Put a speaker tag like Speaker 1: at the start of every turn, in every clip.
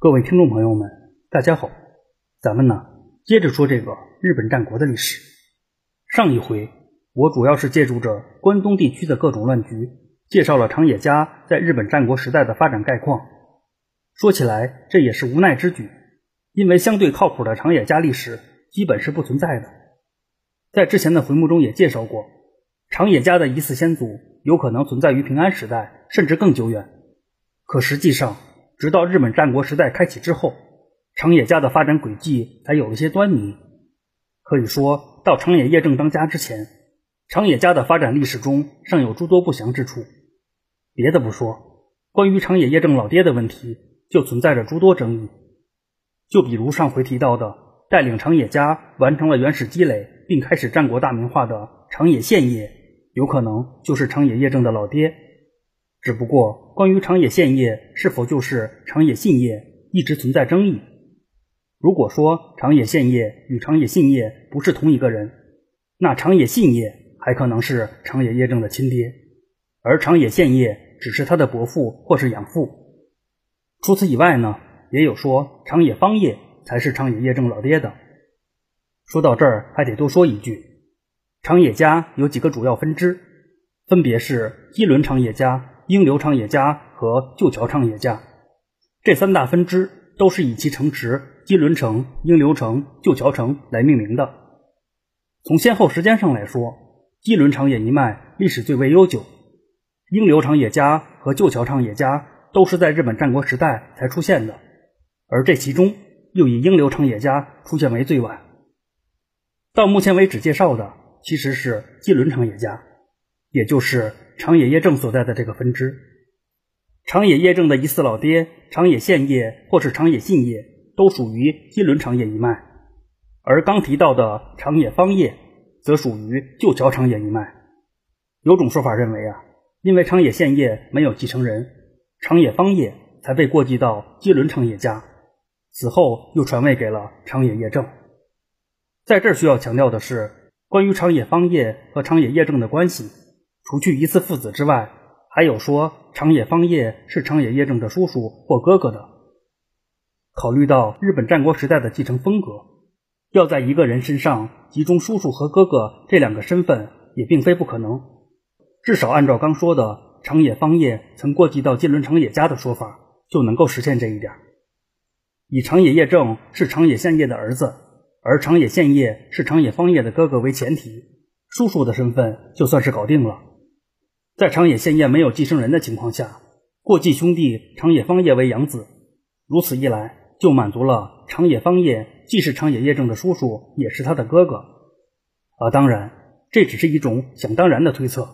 Speaker 1: 各位听众朋友们，大家好，咱们呢接着说这个日本战国的历史。上一回我主要是借助着关东地区的各种乱局，介绍了长野家在日本战国时代的发展概况。说起来这也是无奈之举，因为相对靠谱的长野家历史基本是不存在的。在之前的回目中也介绍过，长野家的疑似先祖有可能存在于平安时代，甚至更久远。可实际上，直到日本战国时代开启之后，长野家的发展轨迹才有了些端倪。可以说到长野叶正当家之前，长野家的发展历史中尚有诸多不详之处。别的不说，关于长野叶正老爹的问题就存在着诸多争议。就比如上回提到的，带领长野家完成了原始积累并开始战国大名化的长野宪业，有可能就是长野叶正的老爹。只不过，关于长野宪业是否就是长野信业，一直存在争议。如果说长野宪业与长野信业不是同一个人，那长野信业还可能是长野业正的亲爹，而长野宪业只是他的伯父或是养父。除此以外呢，也有说长野方业才是长野业正老爹的。说到这儿，还得多说一句，长野家有几个主要分支，分别是一轮长野家。英流长野家和旧桥长野家这三大分支都是以其城池基伦城、英流城、旧桥城来命名的。从先后时间上来说，基伦长野一脉历史最为悠久，英流长野家和旧桥长野家都是在日本战国时代才出现的，而这其中又以英流长野家出现为最晚。到目前为止介绍的其实是基伦长野家，也就是。长野叶正所在的这个分支，长野叶正的疑似老爹长野宪业或是长野信业都属于金轮长野一脉，而刚提到的长野方业则属于旧桥长野一脉。有种说法认为啊，因为长野宪业没有继承人，长野方业才被过继到金轮长野家，此后又传位给了长野叶正。在这儿需要强调的是，关于长野方业和长野叶正的关系。除去疑似父子之外，还有说长野方业是长野叶正的叔叔或哥哥的。考虑到日本战国时代的继承风格，要在一个人身上集中叔叔和哥哥这两个身份也并非不可能。至少按照刚说的长野方业曾过继到金轮长野家的说法，就能够实现这一点。以长野叶正是长野宪业的儿子，而长野宪业是长野方业的哥哥为前提，叔叔的身份就算是搞定了。在长野宪业没有继承人的情况下，过继兄弟长野方业为养子，如此一来就满足了长野方业既是长野叶正的叔叔，也是他的哥哥。啊，当然这只是一种想当然的推测，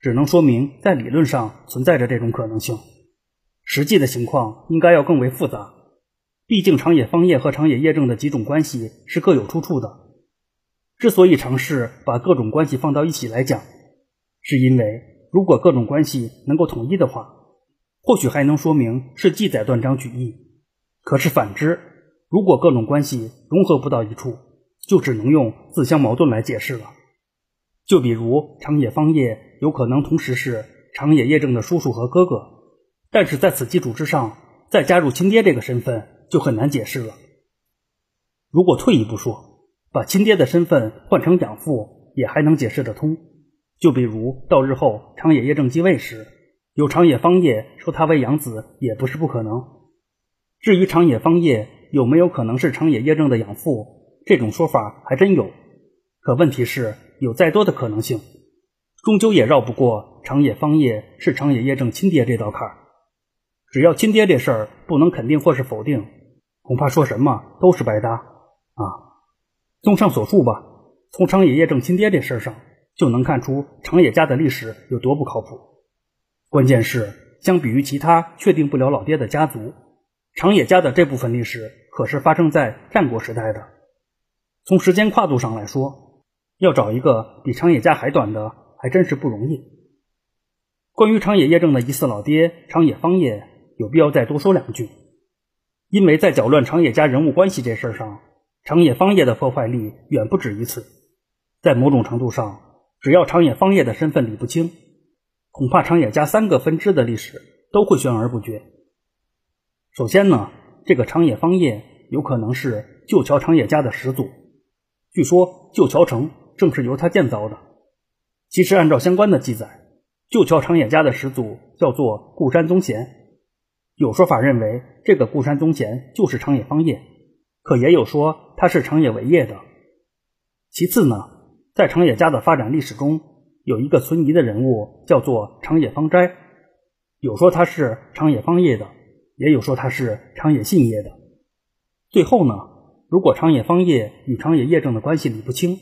Speaker 1: 只能说明在理论上存在着这种可能性。实际的情况应该要更为复杂，毕竟长野方业和长野叶正的几种关系是各有出处的。之所以尝试把各种关系放到一起来讲，是因为。如果各种关系能够统一的话，或许还能说明是记载断章取义。可是反之，如果各种关系融合不到一处，就只能用自相矛盾来解释了。就比如长野方业有可能同时是长野叶正的叔叔和哥哥，但是在此基础之上再加入亲爹这个身份，就很难解释了。如果退一步说，把亲爹的身份换成养父，也还能解释得通。就比如到日后长野叶正继位时，有长野方业收他为养子也不是不可能。至于长野方业有没有可能是长野叶正的养父，这种说法还真有。可问题是，有再多的可能性，终究也绕不过长野方业是长野叶正亲爹这道坎儿。只要亲爹这事儿不能肯定或是否定，恐怕说什么都是白搭啊。综上所述吧，从长野叶正亲爹这事儿上。就能看出长野家的历史有多不靠谱。关键是，相比于其他确定不了老爹的家族，长野家的这部分历史可是发生在战国时代的。从时间跨度上来说，要找一个比长野家还短的，还真是不容易。关于长野叶正的疑似老爹长野方业，有必要再多说两句，因为在搅乱长野家人物关系这事上，长野方业的破坏力远不止于此，在某种程度上。只要长野方业的身份理不清，恐怕长野家三个分支的历史都会悬而不决。首先呢，这个长野方业有可能是旧桥长野家的始祖。据说旧桥城正是由他建造的。其实按照相关的记载，旧桥长野家的始祖叫做固山宗贤。有说法认为这个固山宗贤就是长野方业，可也有说他是长野为业的。其次呢，在长野家的发展历史中，有一个存疑的人物叫做长野方斋，有说他是长野方业的，也有说他是长野信业的。最后呢，如果长野方业与长野业政的关系理不清，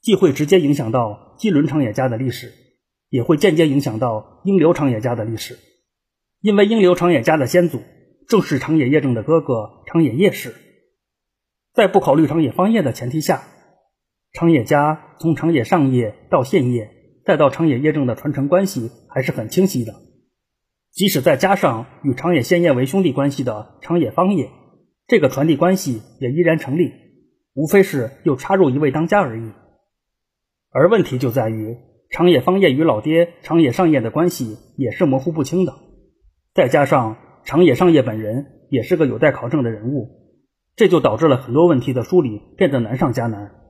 Speaker 1: 既会直接影响到基伦长野家的历史，也会间接影响到英流长野家的历史。因为英流长野家的先祖正是长野业政的哥哥长野业氏，在不考虑长野方业的前提下，长野家从长野上业到县业，再到长野业政的传承关系还是很清晰的。即使再加上与长野县业为兄弟关系的长野方业，这个传递关系也依然成立，无非是又插入一位当家而已。而问题就在于长野方业与老爹长野上业的关系也是模糊不清的。再加上长野上业本人也是个有待考证的人物，这就导致了很多问题的梳理变得难上加难。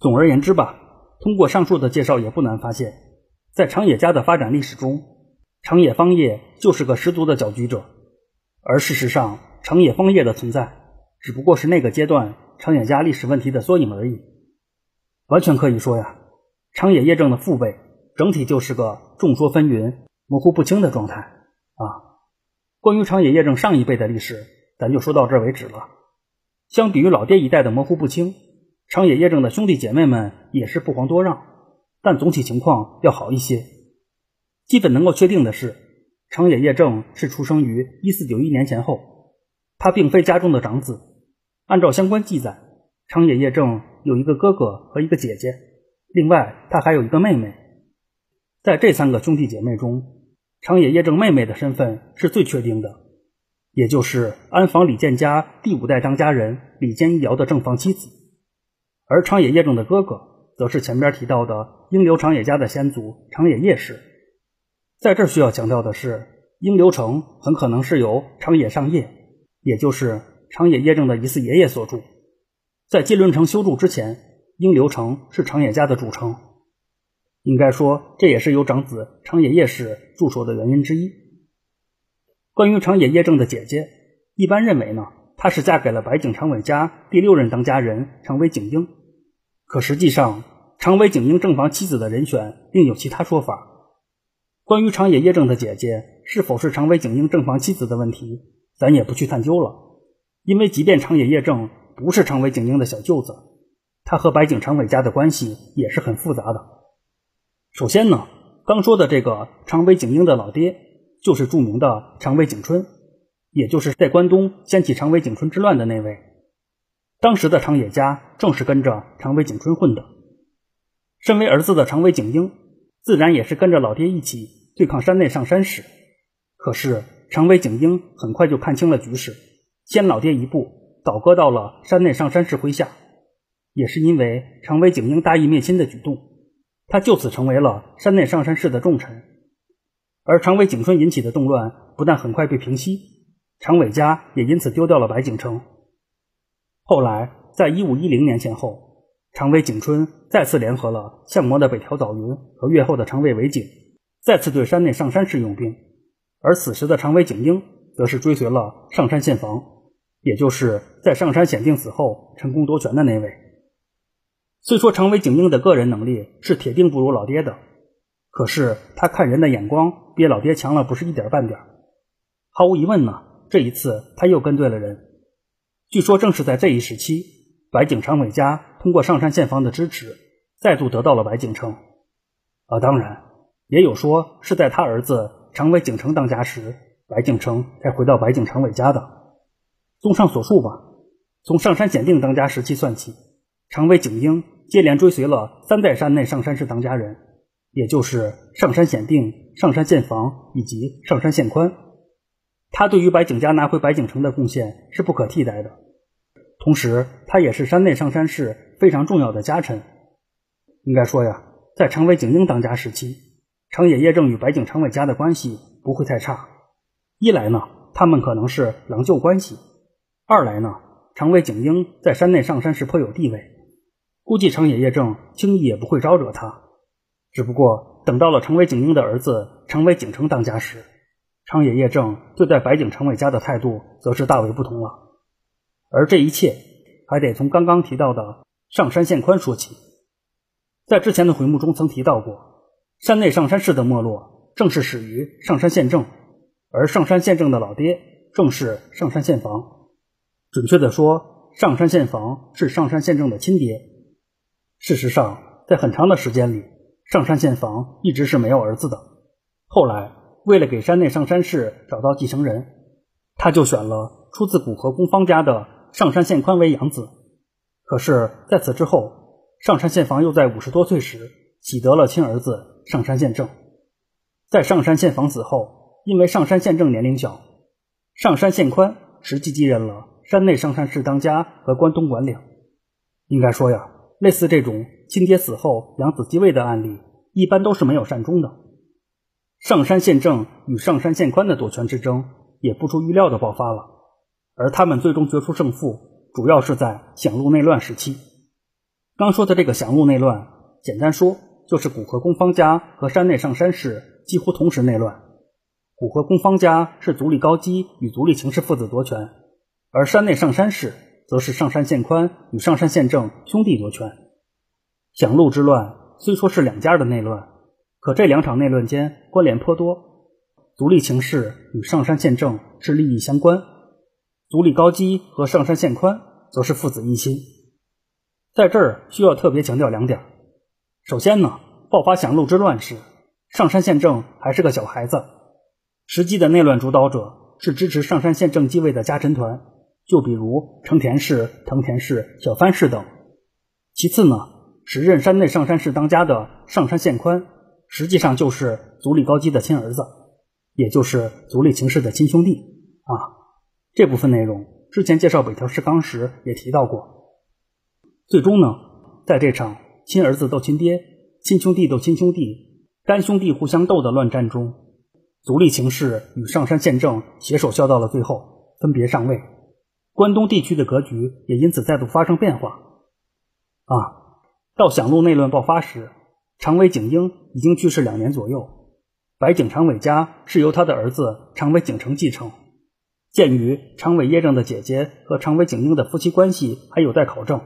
Speaker 1: 总而言之吧，通过上述的介绍，也不难发现，在长野家的发展历史中，长野方业就是个十足的搅局者。而事实上，长野方业的存在只不过是那个阶段长野家历史问题的缩影而已。完全可以说呀，长野业政的父辈整体就是个众说纷纭、模糊不清的状态。啊，关于长野业政上一辈的历史，咱就说到这为止了。相比于老爹一代的模糊不清，长野业正的兄弟姐妹们也是不遑多让，但总体情况要好一些。基本能够确定的是，长野业正是出生于一四九一年前后，他并非家中的长子。按照相关记载，长野业正有一个哥哥和一个姐姐，另外他还有一个妹妹。在这三个兄弟姐妹中，长野叶正妹妹的身份是最确定的，也就是安房李建家第五代当家人李建一瑶的正房妻子。而长野叶正的哥哥，则是前边提到的英流长野家的先祖长野叶氏。在这需要强调的是，英流城很可能是由长野上业，也就是长野叶正的疑似爷爷所筑。在金轮城修筑之前，英流城是长野家的主城。应该说，这也是由长子长野叶氏驻守的原因之一。关于长野叶正的姐姐，一般认为呢，她是嫁给了白井长尾家第六任当家人长尾景英。可实际上，长尾景英正房妻子的人选另有其他说法。关于长野叶正的姐姐是否是长尾景英正房妻子的问题，咱也不去探究了。因为即便长野叶正不是长尾景英的小舅子，他和白井长尾家的关系也是很复杂的。首先呢，刚说的这个长尾景英的老爹，就是著名的长尾景春，也就是在关东掀起长尾景春之乱的那位。当时的长野家正是跟着长尾景春混的。身为儿子的长尾景英，自然也是跟着老爹一起对抗山内上山氏。可是长尾景英很快就看清了局势，先老爹一步倒戈到了山内上山氏麾下。也是因为长尾景英大义灭亲的举动。他就此成为了山内上山氏的重臣，而长尾景春引起的动乱不但很快被平息，长尾家也因此丢掉了白景城。后来，在一五一零年前后，长尾景春再次联合了相模的北条早云和越后的长尾为景，再次对山内上山氏用兵。而此时的长尾景英则是追随了上山宪房，也就是在上山显定死后成功夺权的那位。虽说长尾景英的个人能力是铁定不如老爹的，可是他看人的眼光比老爹强了不是一点半点。毫无疑问呢，这一次他又跟对了人。据说正是在这一时期，白井长尾家通过上山县房的支持，再度得到了白井城。啊，当然也有说是在他儿子长尾景城当家时，白井城才回到白井长尾家的。综上所述吧，从上山显定当家时期算起。长尾景英接连追随了三代山内上山氏当家人，也就是上山显定、上山宪房以及上山宪宽。他对于白景家拿回白景城的贡献是不可替代的，同时他也是山内上山氏非常重要的家臣。应该说呀，在长尾景英当家时期，长野叶正与白景长尾家的关系不会太差。一来呢，他们可能是郎舅关系；二来呢，长尾景英在山内上山时颇有地位，估计长野叶正轻易也不会招惹他。只不过等到了长尾景英的儿子长尾景成当家时，长野叶正对待白景长尾家的态度则是大为不同了。而这一切还得从刚刚提到的上山县宽说起。在之前的回目中曾提到过，山内上山氏的没落正是始于上山县政，而上山县政的老爹正是上山县房。准确的说，上山县房是上山县政的亲爹。事实上，在很长的时间里，上山县房一直是没有儿子的。后来，为了给山内上山氏找到继承人，他就选了出自古河公方家的上山县宽为养子。可是，在此之后，上山县房又在五十多岁时喜得了亲儿子上山县正。在上山县房死后，因为上山县正年龄小，上山县宽实际继任了山内上山氏当家和关东管领。应该说呀，类似这种亲爹死后养子继位的案例，一般都是没有善终的。上山县正与上山县宽的夺权之争也不出预料的爆发了，而他们最终决出胜负，主要是在享路内乱时期。刚说的这个享路内乱，简单说就是古河公方家和山内上山氏几乎同时内乱。古河公方家是足利高基与足利晴氏父子夺权，而山内上山氏则是上山县宽与上山县正兄弟夺权。享路之乱虽说是两家的内乱，可这两场内乱间关联颇多。足利晴氏与上山宪政是利益相关，足利高基和上山县宽则是父子一心。在这儿需要特别强调两点。首先呢，爆发响鹿之乱时，上山宪政还是个小孩子，实际的内乱主导者是支持上山宪政继位的家臣团，就比如成田氏、藤田氏、小藩氏等。其次呢，时任山内上山氏当家的上山县宽，实际上就是足利高基的亲儿子，也就是足利晴氏的亲兄弟啊。这部分内容之前介绍北条氏纲时也提到过。最终呢，在这场亲儿子斗亲爹、亲兄弟斗亲兄弟、干兄弟互相斗的乱战中，足利晴氏与上山县政携手笑到了最后，分别上位。关东地区的格局也因此再度发生变化。啊，到响路内乱爆发时，长尾景英已经去世两年左右，白井长尾家是由他的儿子长尾景成继承。鉴于长尾叶正的姐姐和长尾景英的夫妻关系还有待考证。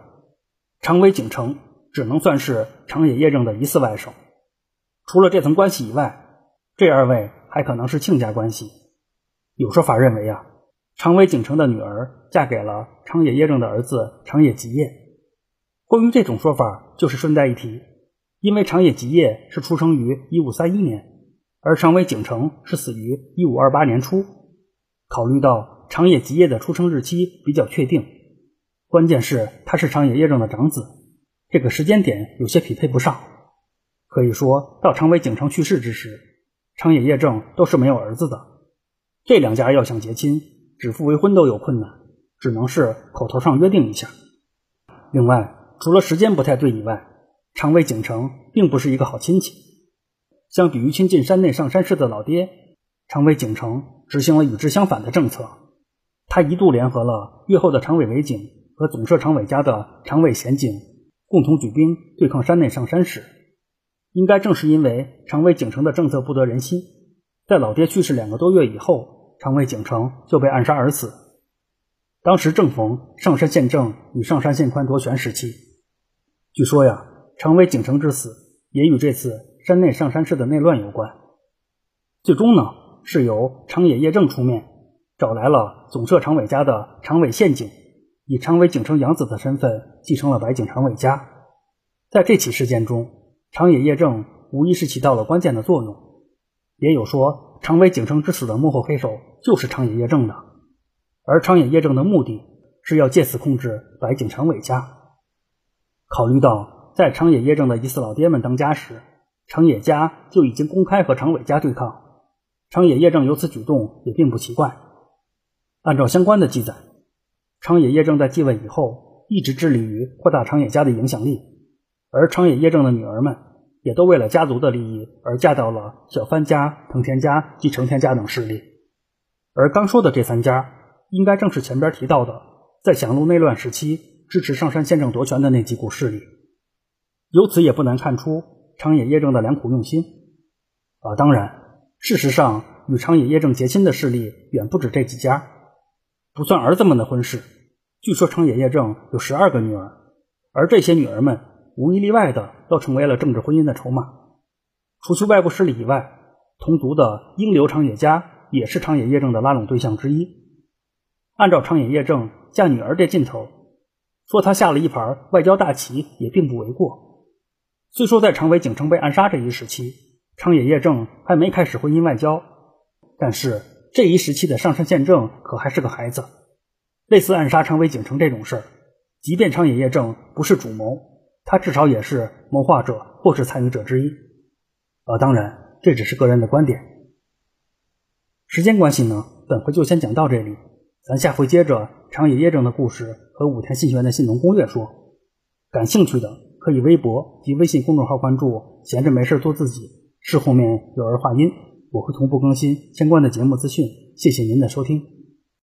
Speaker 1: 长尾景成只能算是长野叶正的疑似外甥。除了这层关系以外，这二位还可能是亲家关系。有说法认为啊，长尾景成的女儿嫁给了长野叶正的儿子长野吉业。关于这种说法，就是顺带一提，因为长野吉业是出生于一五三一年，而长尾景成是死于一五二八年初。考虑到长野吉业的出生日期比较确定。关键是他是长野叶正的长子，这个时间点有些匹配不上。可以说到长尾景成去世之时，长野叶正都是没有儿子的。这两家要想结亲，指腹为婚都有困难，只能是口头上约定一下。另外，除了时间不太对以外，长尾景城并不是一个好亲戚。相比于亲近山内上山氏的老爹，长尾景城执行了与之相反的政策。他一度联合了越后的长尾为景。和总社长尾家的长尾贤景共同举兵对抗山内上山时，应该正是因为长尾景城的政策不得人心，在老爹去世两个多月以后，长尾景城就被暗杀而死。当时正逢上山县政与上山县宽夺权时期，据说呀，长尾景城之死也与这次山内上山氏的内乱有关。最终呢，是由长野叶正出面找来了总社长尾家的长尾宪景。以长尾景城养子的身份继承了白井长尾家，在这起事件中，长野叶正无疑是起到了关键的作用。也有说，长尾景城之死的幕后黑手就是长野叶正的，而长野叶正的目的是要借此控制白井长尾家。考虑到在长野叶正的疑似老爹们当家时，长野家就已经公开和长尾家对抗，长野叶正有此举动也并不奇怪。按照相关的记载。长野叶正在继位以后，一直致力于扩大长野家的影响力，而长野叶正的女儿们也都为了家族的利益而嫁到了小藩家、藤田家及成田家等势力。而刚说的这三家，应该正是前边提到的，在响路内乱时期支持上杉宪政夺权的那几股势力。由此也不难看出长野叶正的良苦用心。啊，当然，事实上与长野叶正结亲的势力远不止这几家，不算儿子们的婚事。据说长野叶正有十二个女儿，而这些女儿们无一例外的都成为了政治婚姻的筹码。除去外部势力以外，同族的英流长野家也是长野叶正的拉拢对象之一。按照长野叶正嫁女儿这劲头，说他下了一盘外交大棋也并不为过。虽说在长尾景成被暗杀这一时期，长野叶正还没开始婚姻外交，但是这一时期的上杉宪政可还是个孩子。类似暗杀长尾景成这种事儿，即便长野叶正不是主谋，他至少也是谋划者或是参与者之一。呃，当然，这只是个人的观点。时间关系呢，本回就先讲到这里，咱下回接着长野叶正的故事和武田信玄的信农攻略说。感兴趣的可以微博及微信公众号关注“闲着没事做自己”，是后面有儿化音，我会同步更新相关的节目资讯。谢谢您的收听。